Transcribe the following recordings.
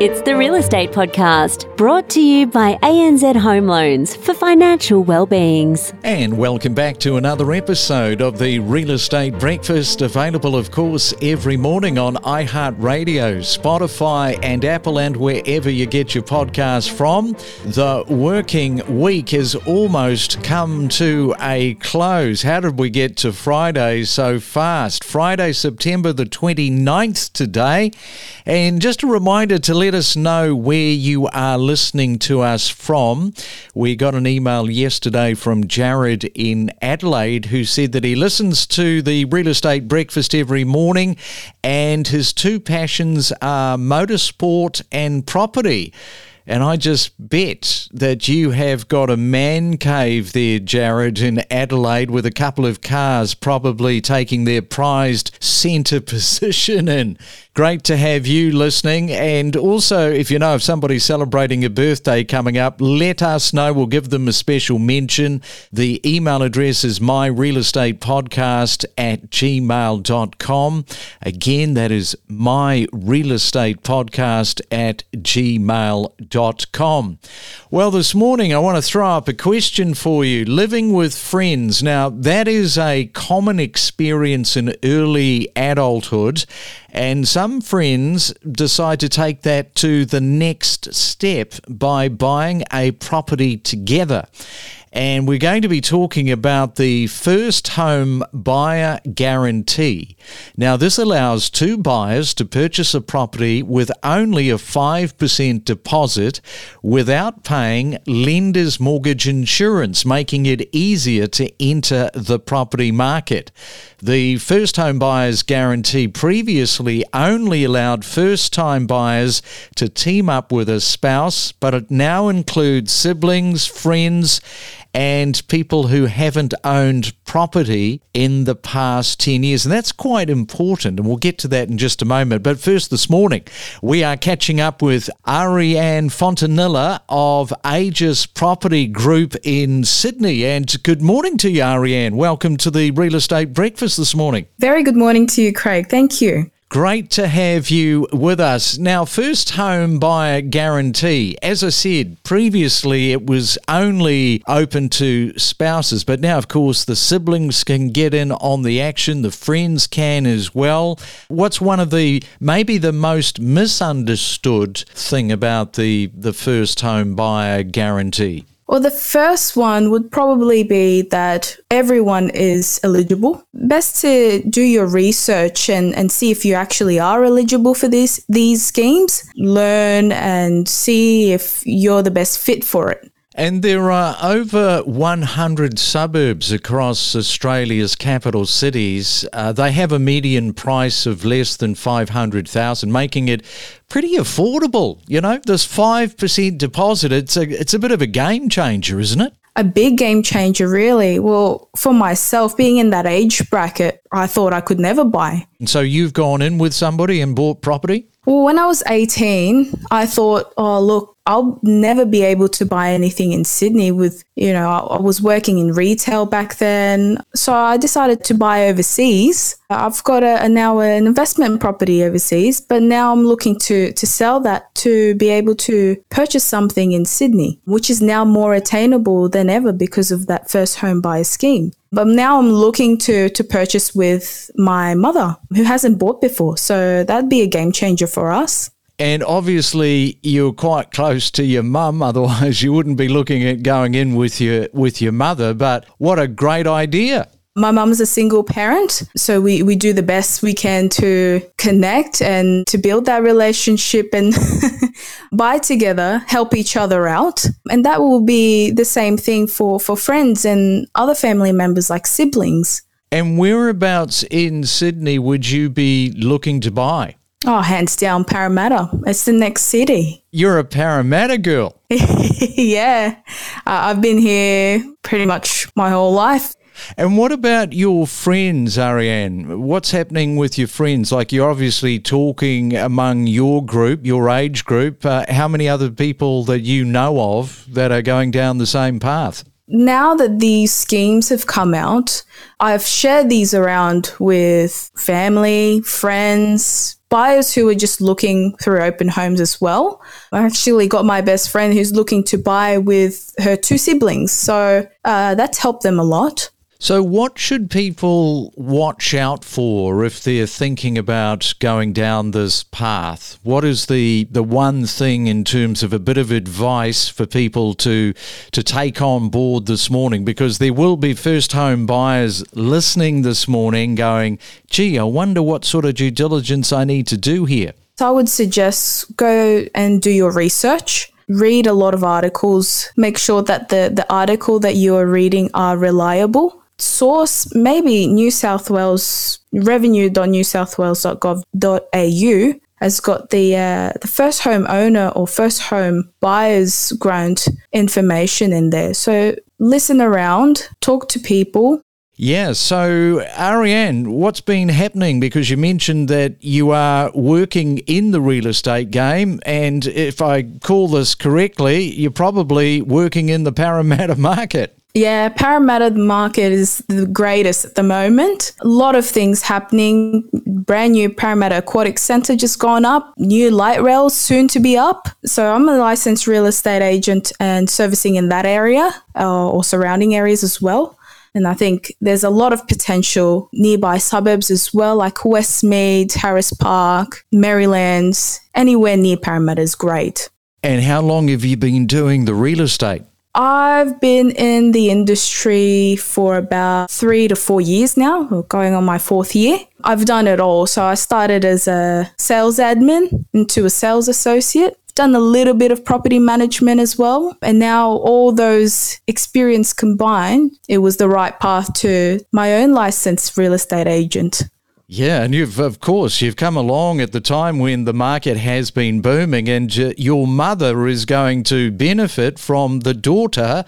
It's the Real Estate Podcast, brought to you by ANZ Home Loans for financial well-beings. And welcome back to another episode of the Real Estate Breakfast, available, of course, every morning on iHeartRadio, Spotify, and Apple, and wherever you get your podcasts from. The working week has almost come to a close. How did we get to Friday so fast? Friday, September the 29th today. And just a reminder to let us know where you are listening to us from. We got an email yesterday from Jared in Adelaide who said that he listens to the real estate breakfast every morning and his two passions are motorsport and property. And I just bet that you have got a man cave there, Jared, in Adelaide with a couple of cars probably taking their prized centre position in. Great to have you listening. And also, if you know of somebody celebrating a birthday coming up, let us know. We'll give them a special mention. The email address is myrealestatepodcast at gmail.com. Again, that is myrealestatepodcast at gmail.com. Well, this morning I want to throw up a question for you. Living with friends. Now, that is a common experience in early adulthood. And some friends decide to take that to the next step by buying a property together and we're going to be talking about the first home buyer guarantee. Now, this allows two buyers to purchase a property with only a 5% deposit without paying lender's mortgage insurance, making it easier to enter the property market. The first home buyers guarantee previously only allowed first time buyers to team up with a spouse, but it now includes siblings, friends, and people who haven't owned property in the past 10 years. And that's quite important. And we'll get to that in just a moment. But first, this morning, we are catching up with Arianne Fontanilla of Agius Property Group in Sydney. And good morning to you, Arianne. Welcome to the Real Estate Breakfast this morning. Very good morning to you, Craig. Thank you. Great to have you with us. Now, first home buyer guarantee. As I said previously, it was only open to spouses, but now, of course, the siblings can get in on the action, the friends can as well. What's one of the maybe the most misunderstood thing about the, the first home buyer guarantee? Well, the first one would probably be that everyone is eligible. Best to do your research and, and see if you actually are eligible for this, these schemes. Learn and see if you're the best fit for it. And there are over 100 suburbs across Australia's capital cities. Uh, they have a median price of less than 500,000, making it pretty affordable. You know, this 5% deposit, it's a, it's a bit of a game changer, isn't it? a big game changer, really. Well, for myself, being in that age bracket, I thought I could never buy. And so you've gone in with somebody and bought property? Well, when I was 18, I thought, oh, look, I'll never be able to buy anything in Sydney with, you know, I was working in retail back then. So I decided to buy overseas. I've got a, a now an investment property overseas, but now I'm looking to, to sell that to be able to purchase something in Sydney, which is now more attainable than ever because of that first home buyer scheme. But now I'm looking to to purchase with my mother who hasn't bought before. So that'd be a game changer for us. And obviously, you're quite close to your mum. Otherwise, you wouldn't be looking at going in with your with your mother. But what a great idea! My mum's a single parent, so we, we do the best we can to connect and to build that relationship and buy together, help each other out. And that will be the same thing for, for friends and other family members like siblings. And whereabouts in Sydney would you be looking to buy? Oh, hands down, Parramatta. It's the next city. You're a Parramatta girl. yeah. Uh, I've been here pretty much my whole life. And what about your friends, Arianne? What's happening with your friends? Like you're obviously talking among your group, your age group. Uh, how many other people that you know of that are going down the same path? now that these schemes have come out, I've shared these around with family, friends, buyers who are just looking through open homes as well. I actually got my best friend who's looking to buy with her two siblings. So uh, that's helped them a lot. So, what should people watch out for if they're thinking about going down this path? What is the, the one thing in terms of a bit of advice for people to to take on board this morning? Because there will be first home buyers listening this morning, going, "Gee, I wonder what sort of due diligence I need to do here." So, I would suggest go and do your research read a lot of articles make sure that the, the article that you are reading are reliable source maybe New South Wales revenue.newsouthwales.gov.au has got the uh, the first home owner or first home buyers grant information in there. So listen around, talk to people. Yeah, so Arianne, what's been happening? Because you mentioned that you are working in the real estate game, and if I call this correctly, you're probably working in the Parramatta market. Yeah, Parramatta market is the greatest at the moment. A lot of things happening. Brand new Parramatta Aquatic Centre just gone up. New light rail soon to be up. So I'm a licensed real estate agent and servicing in that area uh, or surrounding areas as well. And I think there's a lot of potential nearby suburbs as well, like Westmead, Harris Park, Merrylands, anywhere near Parramatta is great. And how long have you been doing the real estate? I've been in the industry for about three to four years now, going on my fourth year. I've done it all. So I started as a sales admin into a sales associate, done a little bit of property management as well. And now all those experience combined, it was the right path to my own licensed real estate agent. Yeah, and you've, of course, you've come along at the time when the market has been booming, and your mother is going to benefit from the daughter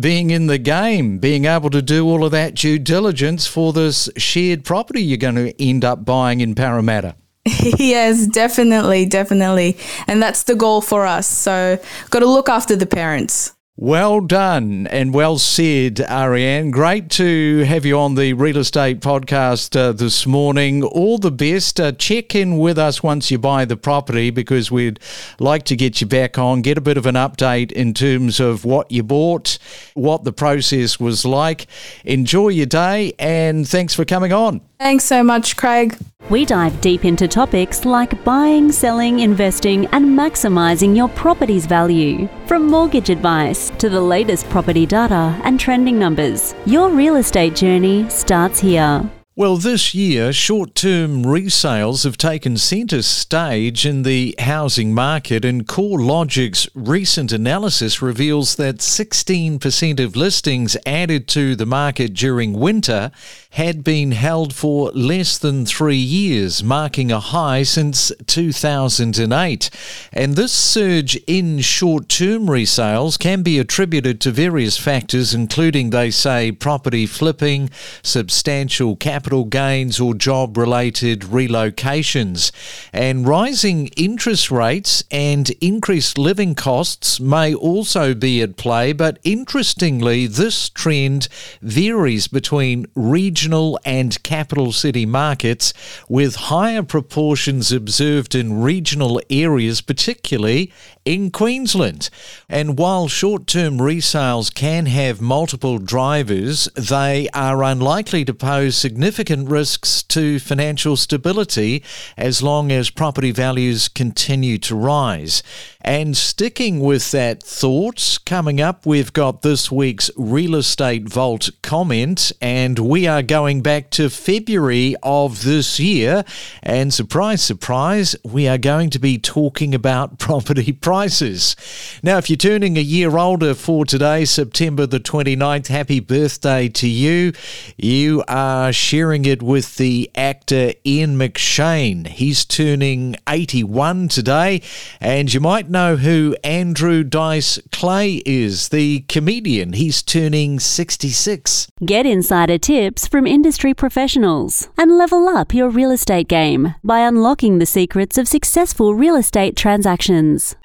being in the game, being able to do all of that due diligence for this shared property you're going to end up buying in Parramatta. yes, definitely, definitely. And that's the goal for us. So, got to look after the parents. Well done and well said, Arianne. Great to have you on the real estate podcast uh, this morning. All the best. Uh, check in with us once you buy the property because we'd like to get you back on, get a bit of an update in terms of what you bought, what the process was like. Enjoy your day and thanks for coming on. Thanks so much, Craig. We dive deep into topics like buying, selling, investing, and maximizing your property's value. From mortgage advice to the latest property data and trending numbers, your real estate journey starts here. Well, this year, short term resales have taken centre stage in the housing market, and CoreLogic's recent analysis reveals that 16% of listings added to the market during winter had been held for less than three years, marking a high since 2008. And this surge in short term resales can be attributed to various factors, including, they say, property flipping, substantial capital gains, or job related relocations. And rising interest rates and increased living costs may also be at play, but interestingly, this trend varies between regions regional and capital city markets, with higher proportions observed in regional areas, particularly in Queensland. And while short term resales can have multiple drivers, they are unlikely to pose significant risks to financial stability as long as property values continue to rise. And sticking with that thought, coming up, we've got this week's Real Estate Vault comment, and we are going back to February of this year. And surprise, surprise, we are going to be talking about property prices. Now, if you're turning a year older for today, September the 29th, happy birthday to you. You are sharing it with the actor Ian McShane. He's turning 81 today, and you might know who Andrew Dice Clay is, the comedian. He's turning 66. Get insider tips from industry professionals and level up your real estate game by unlocking the secrets of successful real estate transactions.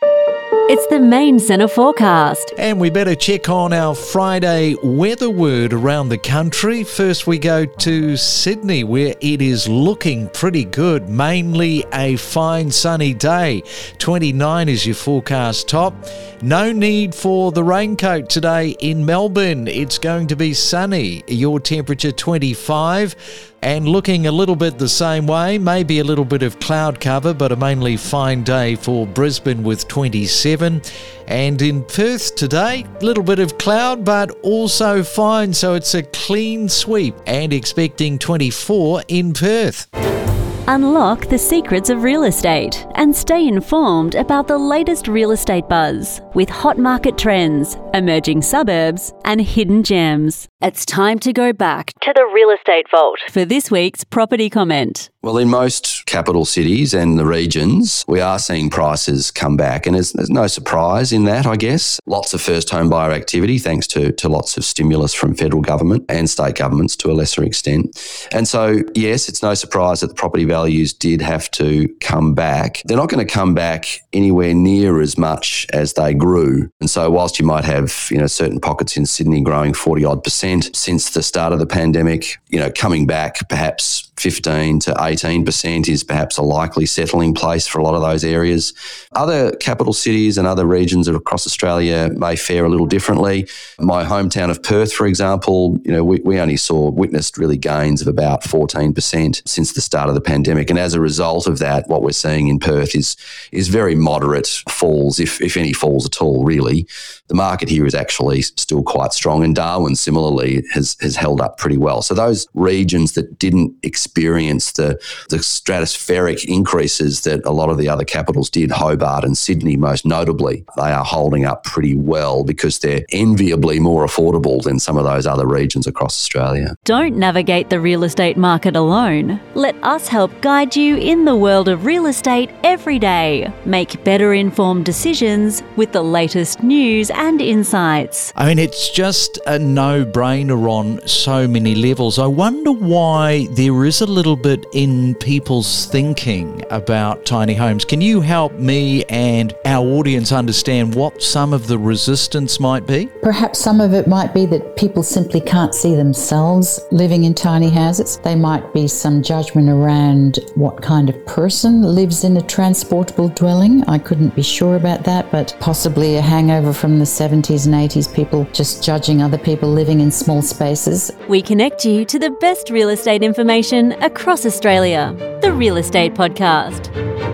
It's the main centre forecast. And we better check on our Friday weather word around the country. First, we go to Sydney, where it is looking pretty good. Mainly a fine sunny day. 29 is your forecast top. No need for the raincoat today in Melbourne. It's going to be sunny. Your temperature 25 and looking a little bit the same way. Maybe a little bit of cloud cover, but a mainly fine day for Brisbane with 27. And in Perth today, little bit of cloud, but also fine. So it's a clean sweep and expecting 24 in Perth. Unlock the secrets of real estate and stay informed about the latest real estate buzz with hot market trends, emerging suburbs, and hidden gems. It's time to go back to the real estate vault for this week's property comment. Well, in most capital cities and the regions, we are seeing prices come back, and there's, there's, no surprise in that, I guess. Lots of first home buyer activity, thanks to, to lots of stimulus from federal government and state governments to a lesser extent. And so, yes, it's no surprise that the property values did have to come back. They're not going to come back anywhere near as much as they grew. And so, whilst you might have, you know, certain pockets in Sydney growing 40 odd percent since the start of the pandemic, you know, coming back perhaps 15 to 18% is perhaps a likely settling place for a lot of those areas. Other capital cities and other regions across Australia may fare a little differently. My hometown of Perth, for example, you know, we, we only saw witnessed really gains of about 14% since the start of the pandemic. And as a result of that, what we're seeing in Perth is is very moderate falls, if, if any falls at all, really. The market here is actually still quite strong. And Darwin, similarly, has, has held up pretty well. So those regions that didn't experience experience the, the stratospheric increases that a lot of the other capitals did, Hobart and Sydney most notably. They are holding up pretty well because they're enviably more affordable than some of those other regions across Australia. Don't navigate the real estate market alone. Let us help guide you in the world of real estate every day. Make better informed decisions with the latest news and insights. I mean, it's just a no brainer on so many levels. I wonder why there is a little bit in people's thinking about tiny homes. Can you help me and our audience understand what some of the resistance might be? Perhaps some of it might be that people simply can't see themselves living in tiny houses. There might be some judgment around what kind of person lives in a transportable dwelling. I couldn't be sure about that, but possibly a hangover from the 70s and 80s, people just judging other people living in small spaces. We connect you to the best real estate information across Australia. The Real Estate Podcast.